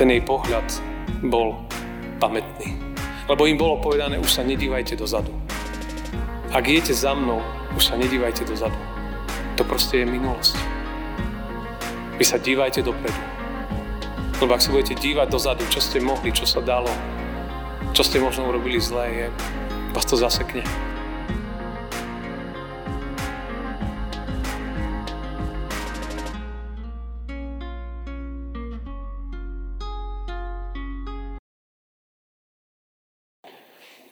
ten jej pohľad bol pamätný. Lebo im bolo povedané, už sa nedívajte dozadu. Ak idete za mnou, už sa nedívajte dozadu. To proste je minulosť. Vy sa dívajte dopredu. Lebo ak sa budete dívať dozadu, čo ste mohli, čo sa dalo, čo ste možno urobili zlé, je, vás to zasekne.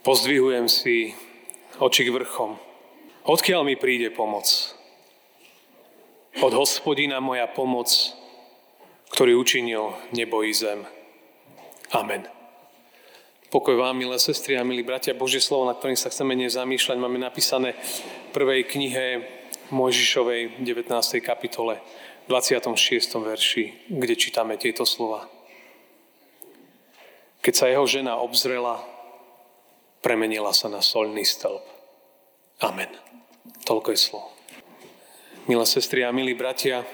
Pozdvihujem si oči k vrchom. Odkiaľ mi príde pomoc? Od hospodina moja pomoc, ktorý učinil nebo i zem. Amen. Pokoj vám, milé sestry a milí bratia, Božie slovo, na ktorým sa chceme dnes zamýšľať, máme napísané v prvej knihe Mojžišovej 19. kapitole, 26. verši, kde čítame tieto slova. Keď sa jeho žena obzrela, premenila sa na solný stĺp. Amen. Toľko je slovo. Milé sestry a milí bratia,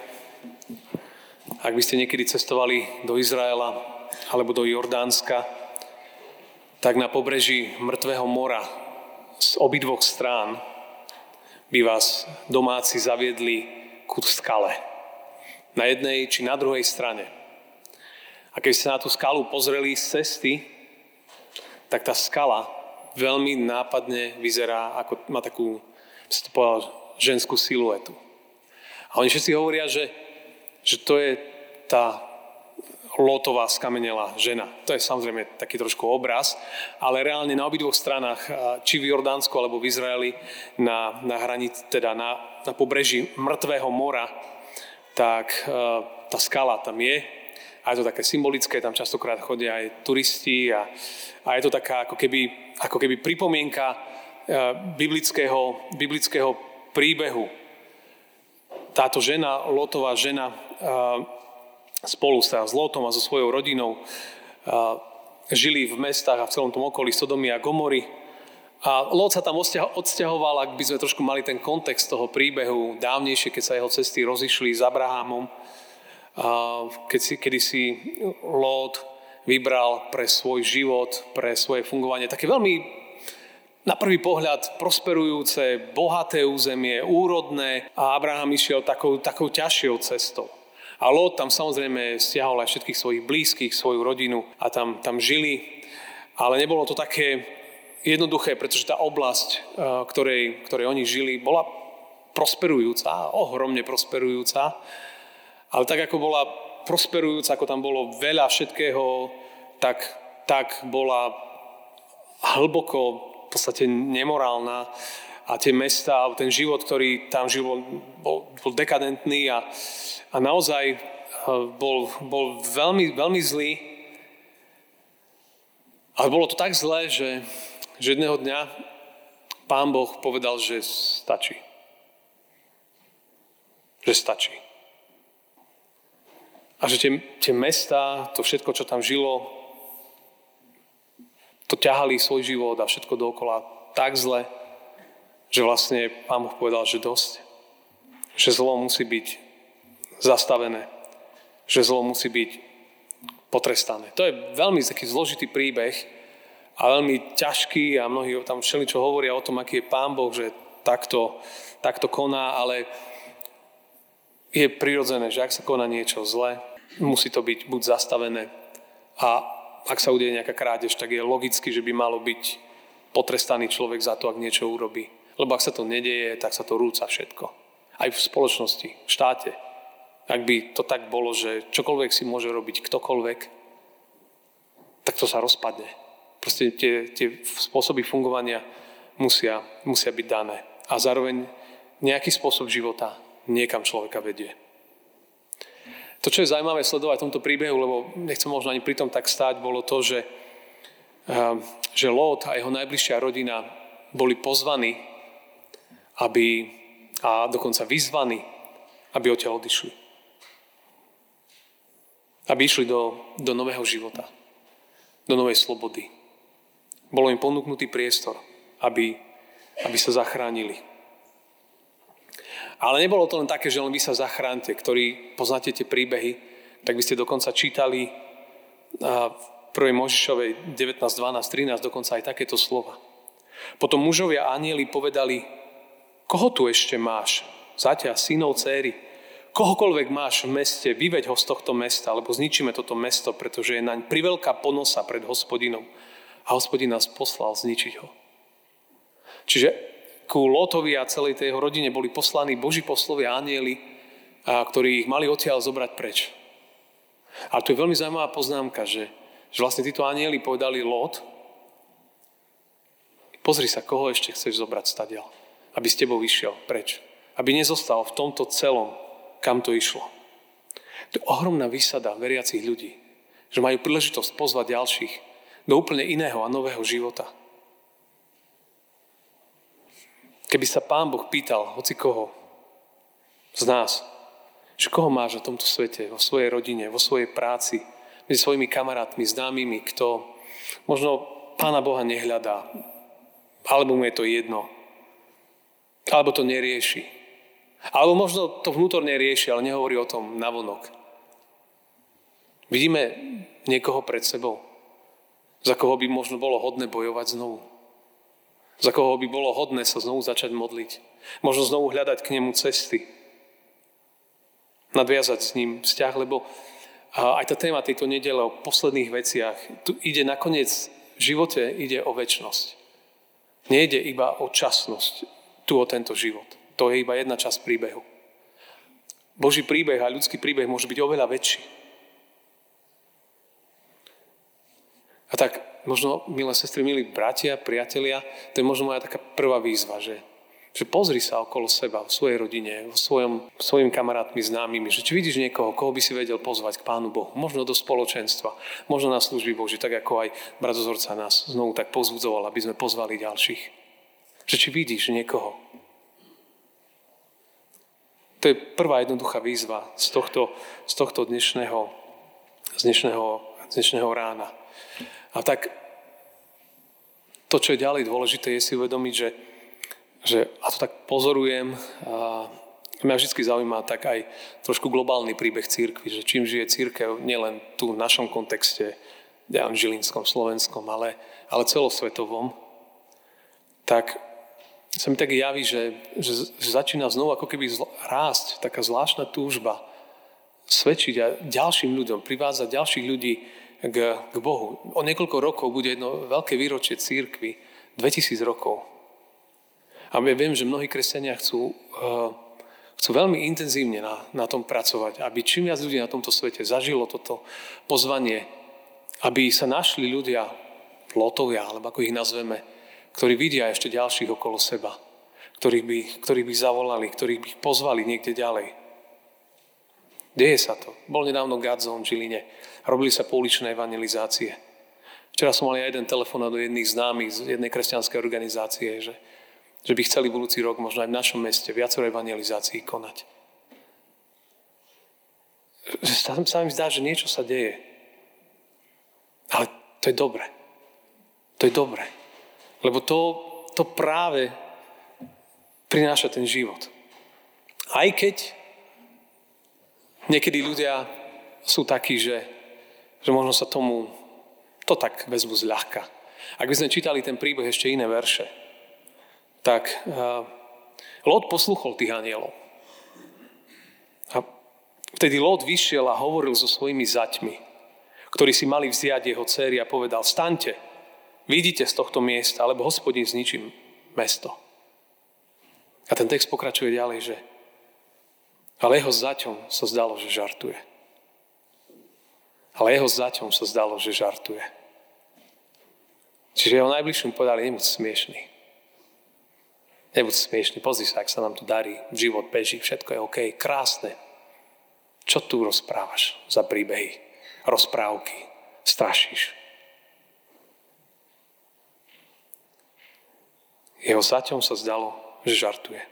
ak by ste niekedy cestovali do Izraela alebo do Jordánska, tak na pobreží Mŕtvého mora z obidvoch strán by vás domáci zaviedli ku skale. Na jednej či na druhej strane. A keď ste na tú skalu pozreli z cesty, tak tá skala veľmi nápadne vyzerá, ako má takú, by to povedal, ženskú siluetu. A oni všetci hovoria, že, že to je tá lotová skamenelá žena. To je samozrejme taký trošku obraz, ale reálne na obidvoch stranách, či v Jordánsku alebo v Izraeli, na, na hranici, teda na, na pobreží mŕtvého mora, tak tá skala tam je a je to také symbolické, tam častokrát chodia aj turisti a, a je to taká ako keby ako keby pripomienka eh, biblického, biblického príbehu. Táto žena, Lotová žena, eh, spolu sa s Lotom a so svojou rodinou eh, žili v mestách a v celom tom okolí Sodomy a Gomory. A Lot sa tam odsťahoval, ak by sme trošku mali ten kontext toho príbehu dávnejšie, keď sa jeho cesty rozišli s Abrahamom, keď si, kedy si Lot vybral pre svoj život, pre svoje fungovanie také veľmi na prvý pohľad prosperujúce, bohaté územie, úrodné a Abraham išiel takou, takou ťažšou cestou. A Lot tam samozrejme stiahol aj všetkých svojich blízkych, svoju rodinu a tam, tam žili. Ale nebolo to také jednoduché, pretože tá oblasť, eh, ktorej, ktorej oni žili, bola prosperujúca, ohromne prosperujúca. Ale tak ako bola prosperujúca, ako tam bolo veľa všetkého, tak, tak bola hlboko v podstate nemorálna a tie mesta, ten život, ktorý tam žil, bol, bol dekadentný a, a naozaj eh, bol, bol veľmi, veľmi zlý. Ale bolo to tak zlé, že, že jedného dňa pán Boh povedal, že stačí. Že stačí. A že tie, tie mesta, to všetko, čo tam žilo, to ťahali svoj život a všetko dookola tak zle, že vlastne pán Boh povedal, že dosť. Že zlo musí byť zastavené. Že zlo musí byť potrestané. To je veľmi taký zložitý príbeh a veľmi ťažký a mnohí tam všeličo hovoria o tom, aký je pán Boh, že takto, takto koná, ale je prirodzené, že ak sa koná niečo zle, musí to byť buď zastavené a ak sa udeje nejaká krádež, tak je logicky, že by malo byť potrestaný človek za to, ak niečo urobí. Lebo ak sa to nedieje, tak sa to rúca všetko. Aj v spoločnosti, v štáte. Ak by to tak bolo, že čokoľvek si môže robiť ktokoľvek, tak to sa rozpadne. Proste tie, tie spôsoby fungovania musia, musia byť dané. A zároveň nejaký spôsob života niekam človeka vedie. To, čo je zaujímavé sledovať v tomto príbehu, lebo nechcem možno ani pri tom tak stáť, bolo to, že, ehm, že Lot a jeho najbližšia rodina boli pozvaní, aby, a dokonca vyzvaní, aby odtiaľ odišli. Aby išli do, do nového života, do novej slobody. Bolo im ponúknutý priestor, aby, aby sa zachránili. Ale nebolo to len také, že len vy sa zachránte, ktorí poznáte tie príbehy, tak by ste dokonca čítali v 1. Možišovej 19, 12, 13 dokonca aj takéto slova. Potom mužovia a anieli povedali, koho tu ešte máš? Zaťa, synov, céry. Kohokoľvek máš v meste, vyveď ho z tohto mesta, alebo zničíme toto mesto, pretože je naň priveľká ponosa pred hospodinom. A hospodin nás poslal zničiť ho. Čiže ku Lotovi a celej tej jeho rodine boli poslaní Boží poslovia anieli, ktorí ich mali odtiaľ zobrať preč. A tu je veľmi zaujímavá poznámka, že, že vlastne títo anieli povedali Lot, pozri sa, koho ešte chceš zobrať stadiaľ, aby s tebou vyšiel preč. Aby nezostal v tomto celom, kam to išlo. To je ohromná výsada veriacich ľudí, že majú príležitosť pozvať ďalších do úplne iného a nového života. Keby sa Pán Boh pýtal hoci koho z nás, že koho máš na tomto svete, vo svojej rodine, vo svojej práci, medzi svojimi kamarátmi, známymi, kto možno Pána Boha nehľadá, alebo mu je to jedno, alebo to nerieši. Alebo možno to vnútorne rieši, ale nehovorí o tom navonok. Vidíme niekoho pred sebou, za koho by možno bolo hodné bojovať znovu za koho by bolo hodné sa znovu začať modliť. Možno znovu hľadať k nemu cesty. Nadviazať s ním vzťah, lebo aj tá téma tejto nedele o posledných veciach, tu ide nakoniec v živote ide o väčnosť. Nejde iba o časnosť, tu o tento život. To je iba jedna časť príbehu. Boží príbeh a ľudský príbeh môže byť oveľa väčší. A tak možno, milé sestry, milí bratia, priatelia, to je možno moja taká prvá výzva, že, že pozri sa okolo seba, v svojej rodine, vo svojom, svojim kamarátmi, známymi, že či vidíš niekoho, koho by si vedel pozvať k Pánu Bohu, možno do spoločenstva, možno na služby Boží, tak ako aj brat Zorca nás znovu tak pozbudzoval, aby sme pozvali ďalších. Že či vidíš niekoho. To je prvá jednoduchá výzva z tohto, z tohto dnešného, z dnešného, z dnešného rána. A tak to, čo je ďalej dôležité, je si uvedomiť, že, že a to tak pozorujem, a mňa vždy zaujíma tak aj trošku globálny príbeh církvy, že čím žije církev, nielen tu v našom kontexte, ja v Žilinskom, Slovenskom, ale, ale celosvetovom, tak sa mi tak javí, že, že, že začína znovu ako keby rásť taká zvláštna túžba svedčiť a ďalším ľuďom, privázať ďalších ľudí k, k Bohu. O niekoľko rokov bude jedno veľké výročie církvy, 2000 rokov. A ja viem, že mnohí kresťania chcú, uh, chcú veľmi intenzívne na, na tom pracovať, aby čím viac ľudí na tomto svete zažilo toto pozvanie, aby sa našli ľudia, lotovia, alebo ako ich nazveme, ktorí vidia ešte ďalších okolo seba, ktorých by, ktorých by zavolali, ktorých by pozvali niekde ďalej. Deje sa to. Bol nedávno Godzone v Žiline. Robili sa pouličné evangelizácie. Včera som mal aj jeden telefón do jedných známych z jednej kresťanskej organizácie, že, že by chceli budúci rok možno aj v našom meste viacero evangelizácií konať. Sa, sa mi zdá, že niečo sa deje. Ale to je dobre. To je dobre. Lebo to, to práve prináša ten život. Aj keď niekedy ľudia sú takí, že že možno sa tomu to tak vezmu zľahka. Ak by sme čítali ten príbeh ešte iné verše, tak uh, Lot posluchol tých anielov. A vtedy Lot vyšiel a hovoril so svojimi zaťmi, ktorí si mali vziať jeho céry a povedal, staňte, vidíte z tohto miesta, alebo hospodin zničí mesto. A ten text pokračuje ďalej, že ale jeho zaťom sa zdalo, že žartuje. Ale jeho zaťom sa zdalo, že žartuje. Čiže jeho najbližším povedali, nebuď smiešný. Nebuď smiešný, pozri sa, ak sa nám tu darí, život beží, všetko je OK, krásne. Čo tu rozprávaš za príbehy, rozprávky, strašíš? Jeho zaťom sa zdalo, že žartuje.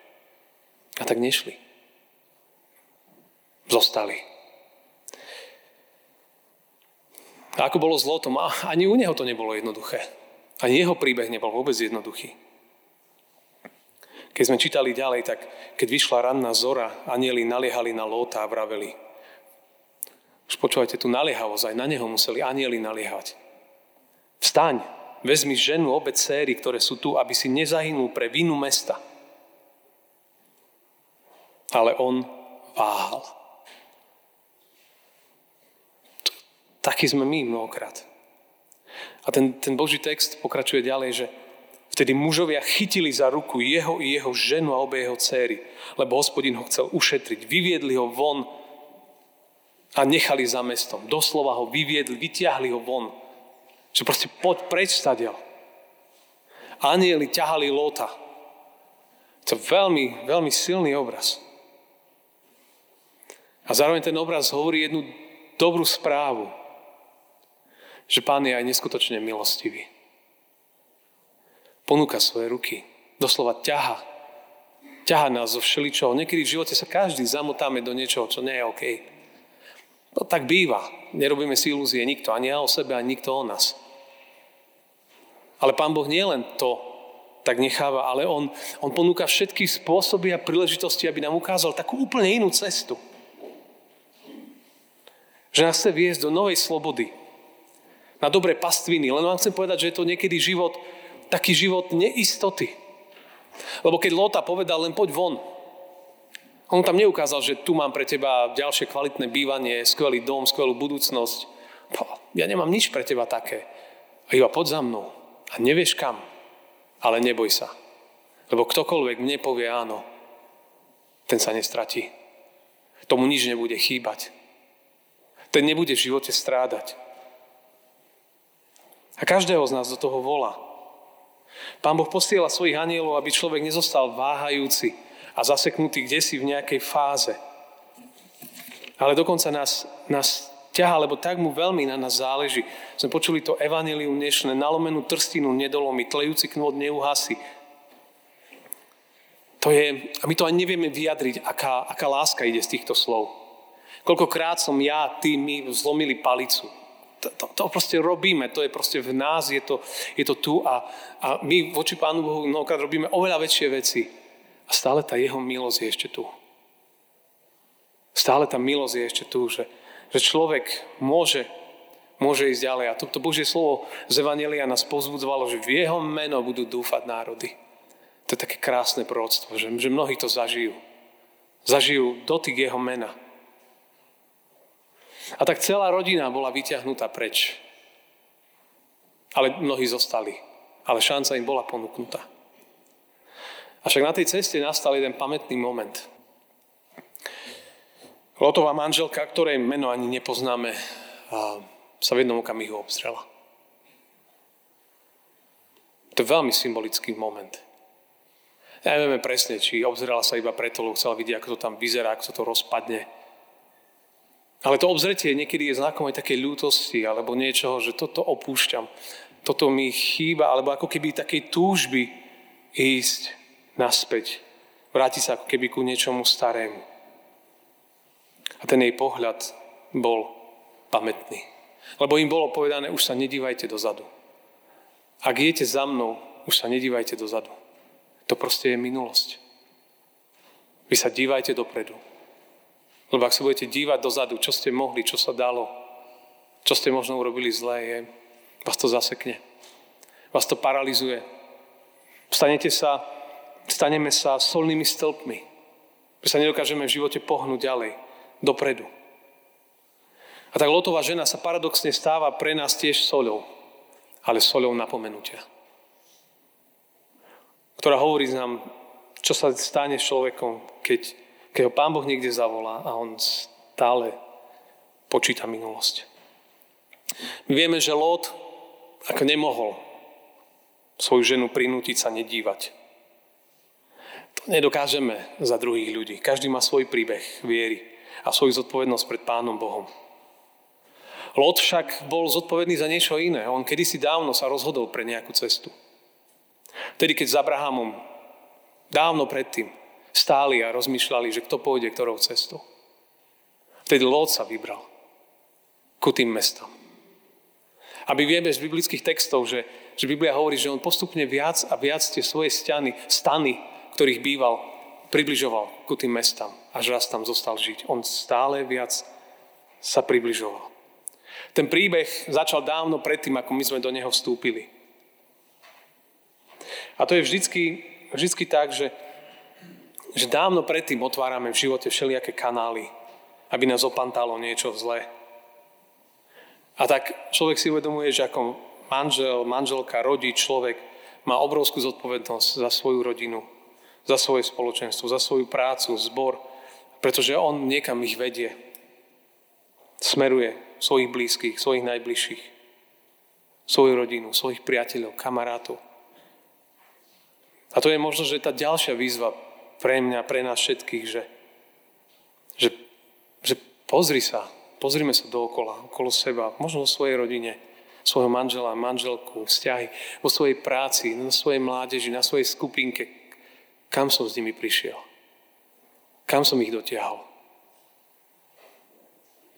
A tak nešli. Zostali. A ako bolo s Lotom, ani u neho to nebolo jednoduché. Ani jeho príbeh nebol vôbec jednoduchý. Keď sme čítali ďalej, tak keď vyšla ranná zora, anieli naliehali na Lóta a vraveli. Už počúvajte tú naliehavosť, aj na neho museli anieli naliehať. Vstaň, vezmi ženu, obe céry, ktoré sú tu, aby si nezahynul pre vinu mesta. Ale on váhal. Taký sme my mnohokrát. A ten, ten Boží text pokračuje ďalej, že vtedy mužovia chytili za ruku jeho i jeho ženu a obe jeho céry, lebo hospodin ho chcel ušetriť. Vyviedli ho von a nechali za mestom. Doslova ho vyviedli, vyťahli ho von. Že proste poď preč stadiaľ. Anieli ťahali Lóta. To je veľmi, veľmi silný obraz. A zároveň ten obraz hovorí jednu dobrú správu. Že Pán je aj neskutočne milostivý. Ponúka svoje ruky. Doslova ťaha. Ťaha nás zo všeličoho. Niekedy v živote sa každý zamotáme do niečoho, čo nie je OK. No tak býva. Nerobíme si ilúzie nikto, ani ja o sebe, ani nikto o nás. Ale Pán Boh nie len to tak necháva, ale On, on ponúka všetky spôsoby a príležitosti, aby nám ukázal takú úplne inú cestu. Že nás chce viesť do novej slobody. Na dobré pastviny. Len vám chcem povedať, že je to niekedy život, taký život neistoty. Lebo keď Lota povedal, len poď von, on tam neukázal, že tu mám pre teba ďalšie kvalitné bývanie, skvelý dom, skvelú budúcnosť. Ja nemám nič pre teba také. A iba poď za mnou. A nevieš kam. Ale neboj sa. Lebo ktokoľvek mne povie áno, ten sa nestratí. Tomu nič nebude chýbať. Ten nebude v živote strádať. A každého z nás do toho volá. Pán Boh posiela svojich anielov, aby človek nezostal váhajúci, a zaseknutý kde si v nejakej fáze. Ale dokonca nás, nás ťaha, lebo tak mu veľmi na nás záleží. Sme počuli to evanelium dnešné, nalomenú trstinu nedolomi, tlejúci knôt neuhasí. To je, a my to ani nevieme vyjadriť, aká, aká láska ide z týchto slov. Koľkokrát som ja, ty, my zlomili palicu. To, to, proste robíme, to je proste v nás, je to, je to tu a, a my voči Pánu Bohu mnohokrát robíme oveľa väčšie veci. A stále tá jeho milosť je ešte tu. Stále tá milosť je ešte tu, že, že človek môže, môže ísť ďalej. A toto Božie slovo z Evangelia nás pozbudzovalo, že v jeho meno budú dúfať národy. To je také krásne proroctvo, že, že mnohí to zažijú. Zažijú dotyk jeho mena. A tak celá rodina bola vyťahnutá preč. Ale mnohí zostali. Ale šanca im bola ponúknutá. A však na tej ceste nastal jeden pamätný moment. Lotová manželka, ktorej meno ani nepoznáme, sa v jednom okamihu obstrela. To je veľmi symbolický moment. Ja nevieme presne, či obzrela sa iba preto, lebo chcela vidieť, ako to tam vyzerá, ako to rozpadne. Ale to obzretie niekedy je znakom aj takej ľútosti, alebo niečoho, že toto opúšťam, toto mi chýba, alebo ako keby takej túžby ísť naspäť. Vráti sa ako keby ku niečomu starému. A ten jej pohľad bol pamätný. Lebo im bolo povedané, už sa nedívajte dozadu. Ak idete za mnou, už sa nedívajte dozadu. To proste je minulosť. Vy sa dívajte dopredu. Lebo ak sa budete dívať dozadu, čo ste mohli, čo sa dalo, čo ste možno urobili zlé, je, vás to zasekne. Vás to paralizuje. Stanete sa staneme sa solnými stĺpmi. Že sa nedokážeme v živote pohnúť ďalej, dopredu. A tak Lotová žena sa paradoxne stáva pre nás tiež soľou, ale soľou napomenutia. Ktorá hovorí nám, čo sa stane s človekom, keď, keď ho Pán Boh niekde zavolá a on stále počíta minulosť. My vieme, že Lot ako nemohol svoju ženu prinútiť sa nedívať to nedokážeme za druhých ľudí. Každý má svoj príbeh viery a svoju zodpovednosť pred Pánom Bohom. Lot však bol zodpovedný za niečo iné. On kedysi dávno sa rozhodol pre nejakú cestu. Vtedy, keď s Abrahamom dávno predtým stáli a rozmýšľali, že kto pôjde ktorou cestou. Vtedy Lot sa vybral ku tým mestám. Aby vieme z biblických textov, že, že Biblia hovorí, že on postupne viac a viac tie svoje stany, stany ktorých býval, približoval ku tým mestám, až raz tam zostal žiť. On stále viac sa približoval. Ten príbeh začal dávno predtým, ako my sme do neho vstúpili. A to je vždycky, vždycky tak, že, že dávno predtým otvárame v živote všelijaké kanály, aby nás opantalo niečo zlé. A tak človek si uvedomuje, že ako manžel, manželka, rodič, človek má obrovskú zodpovednosť za svoju rodinu, za svoje spoločenstvo, za svoju prácu, zbor, pretože on niekam ich vedie. Smeruje svojich blízkych, svojich najbližších, svoju rodinu, svojich priateľov, kamarátov. A to je možno, že tá ďalšia výzva pre mňa, pre nás všetkých, že, že, že pozri sa, pozrime sa dookola, okolo seba, možno vo svojej rodine, svojho manžela, manželku, vzťahy, vo svojej práci, na svojej mládeži, na svojej skupinke, kam som s nimi prišiel. Kam som ich dotiahol.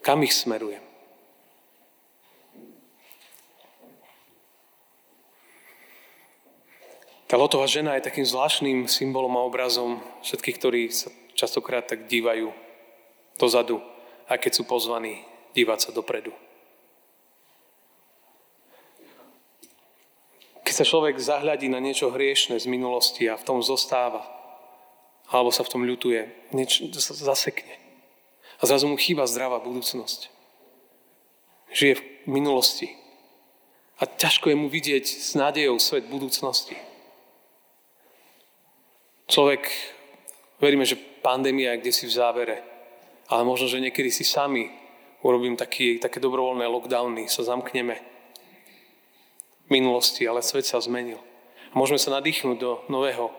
Kam ich smerujem. Tá lotová žena je takým zvláštnym symbolom a obrazom všetkých, ktorí sa častokrát tak dívajú dozadu, aj keď sú pozvaní dívať sa dopredu. Keď sa človek zahľadí na niečo hriešne z minulosti a v tom zostáva, alebo sa v tom ľutuje, niečo zasekne. A zrazu mu chýba zdravá budúcnosť. Žije v minulosti. A ťažko je mu vidieť s nádejou svet budúcnosti. Človek, veríme, že pandémia je kde si v závere, ale možno, že niekedy si sami urobím taký, také dobrovoľné lockdowny, sa zamkneme v minulosti, ale svet sa zmenil. A môžeme sa nadýchnuť do nového,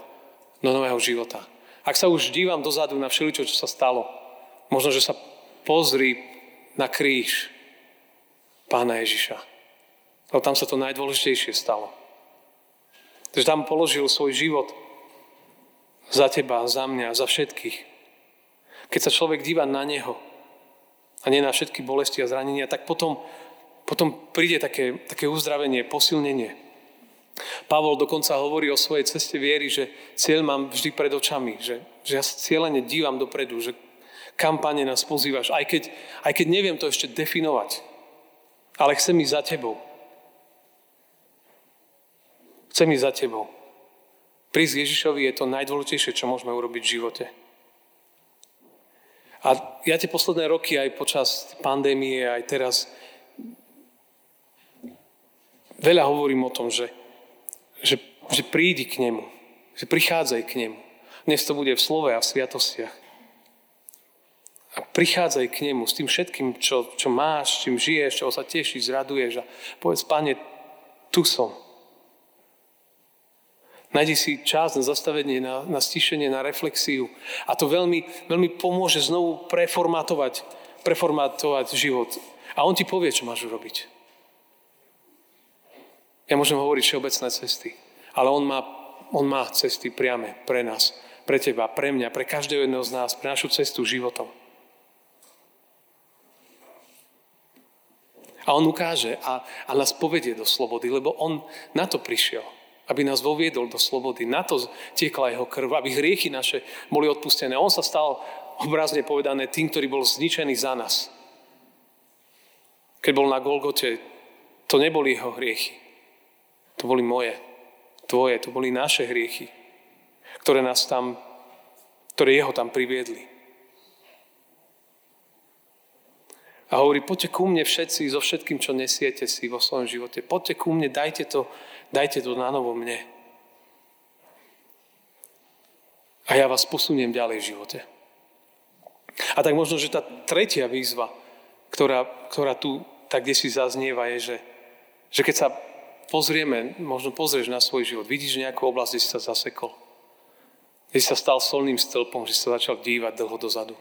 do nového života. Ak sa už dívam dozadu na všeličo, čo sa stalo, možno, že sa pozri na kríž pána Ježiša. Lebo tam sa to najdôležitejšie stalo. Takže tam položil svoj život za teba, za mňa, za všetkých. Keď sa človek díva na neho a nie na všetky bolesti a zranenia, tak potom, potom príde také, také uzdravenie, posilnenie. Pavol dokonca hovorí o svojej ceste viery, že cieľ mám vždy pred očami, že, že ja sa cieľene dívam dopredu, že kam, Pane, nás pozývaš, aj keď, aj keď neviem to ešte definovať, ale chcem ísť za Tebou. Chcem ísť za Tebou. Prísť Ježišovi je to najdôležitejšie, čo môžeme urobiť v živote. A ja tie posledné roky, aj počas pandémie, aj teraz, veľa hovorím o tom, že, že, že prídi k nemu, že prichádzaj k nemu. Dnes to bude v slove a v sviatostiach. A prichádzaj k nemu s tým všetkým, čo, čo máš, čím žiješ, čo sa tešíš, zraduješ a povedz, Pane, tu som. Nájdi si čas na zastavenie, na, na stišenie, na reflexiu. A to veľmi, veľmi pomôže znovu preformátovať, preformátovať život. A on ti povie, čo máš urobiť. Ja môžem hovoriť všeobecné cesty, ale on má, on má cesty priame pre nás, pre teba, pre mňa, pre každého jedného z nás, pre našu cestu životom. A on ukáže a, a nás povedie do slobody, lebo on na to prišiel aby nás voviedol do slobody. Na to tiekla jeho krv, aby hriechy naše boli odpustené. On sa stal, obrazne povedané, tým, ktorý bol zničený za nás. Keď bol na Golgote, to neboli jeho hriechy. To boli moje, tvoje, to boli naše hriechy, ktoré nás tam, ktoré jeho tam priviedli. A hovorí, poďte ku mne všetci so všetkým, čo nesiete si vo svojom živote. Poďte ku mne, dajte to, dajte to na novo mne. A ja vás posuniem ďalej v živote. A tak možno, že tá tretia výzva, ktorá, ktorá tu tak kde si zaznieva, je, že, že keď sa pozrieme, možno pozrieš na svoj život, vidíš nejakú oblasť, kde si sa zasekol. Kde si sa stal solným stĺpom, že si sa začal dívať dlho dozadu.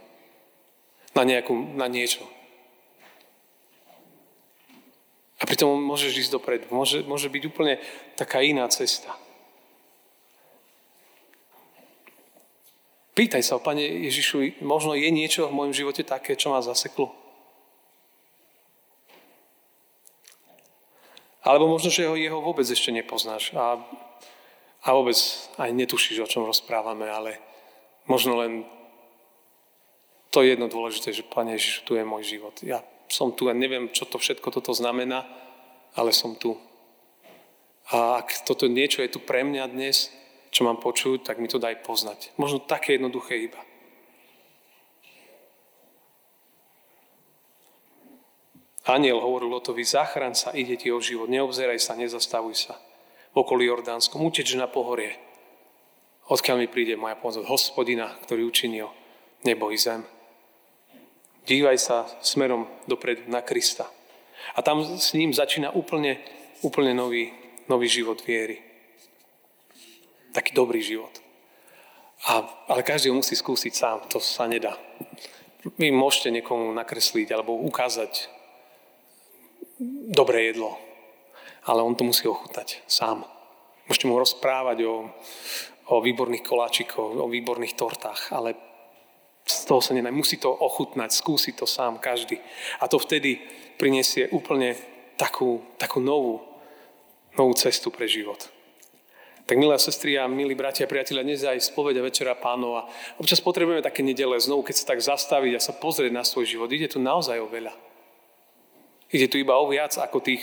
Na, nejakú, na niečo, a pritom môžeš ísť dopredu. Môže, môže byť úplne taká iná cesta. Pýtaj sa Pane Ježišu, možno je niečo v mojom živote také, čo ma zaseklo. Alebo možno, že ho jeho vôbec ešte nepoznáš a, a vôbec aj netušíš, o čom rozprávame, ale možno len to je jedno dôležité, že Pane Ježišu, tu je môj život. Ja som tu a neviem, čo to všetko toto znamená, ale som tu. A ak toto niečo je tu pre mňa dnes, čo mám počuť, tak mi to daj poznať. Možno také jednoduché iba. Aniel hovoril Lotovi, zachraň sa, ide ti o život, neobzeraj sa, nezastavuj sa. V okolí Jordánskom, uteč na pohorie. Odkiaľ mi príde moja pomoc? Od hospodina, ktorý učinil nebo i zem. Dívaj sa smerom dopredu na Krista. A tam s ním začína úplne, úplne nový, nový život viery. Taký dobrý život. A, ale každý ho musí skúsiť sám, to sa nedá. Vy môžete niekomu nakresliť alebo ukázať dobré jedlo. Ale on to musí ochutnať sám. Môžete mu rozprávať o, o výborných koláčikoch, o výborných tortách, ale z toho sa nedá. Musí to ochutnať, skúsi to sám každý. A to vtedy prinesie úplne takú, takú novú, novú cestu pre život. Tak milé sestry a milí bratia a priatelia, dnes aj spovede Večera pánova. Občas potrebujeme také nedele znovu, keď sa tak zastaviť a sa pozrieť na svoj život. Ide tu naozaj o veľa. Ide tu iba o viac ako tých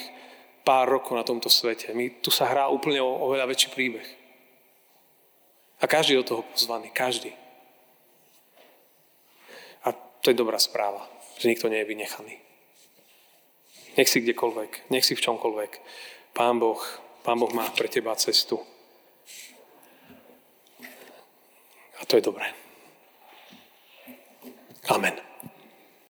pár rokov na tomto svete. My, tu sa hrá úplne o, o veľa väčší príbeh. A každý do toho pozvaný, každý. To je dobrá správa, že nikto nie je vynechaný. Nech si kdekoľvek, nech si v čomkoľvek. Pán Boh, Pán Boh má pre teba cestu. A to je dobré. Amen.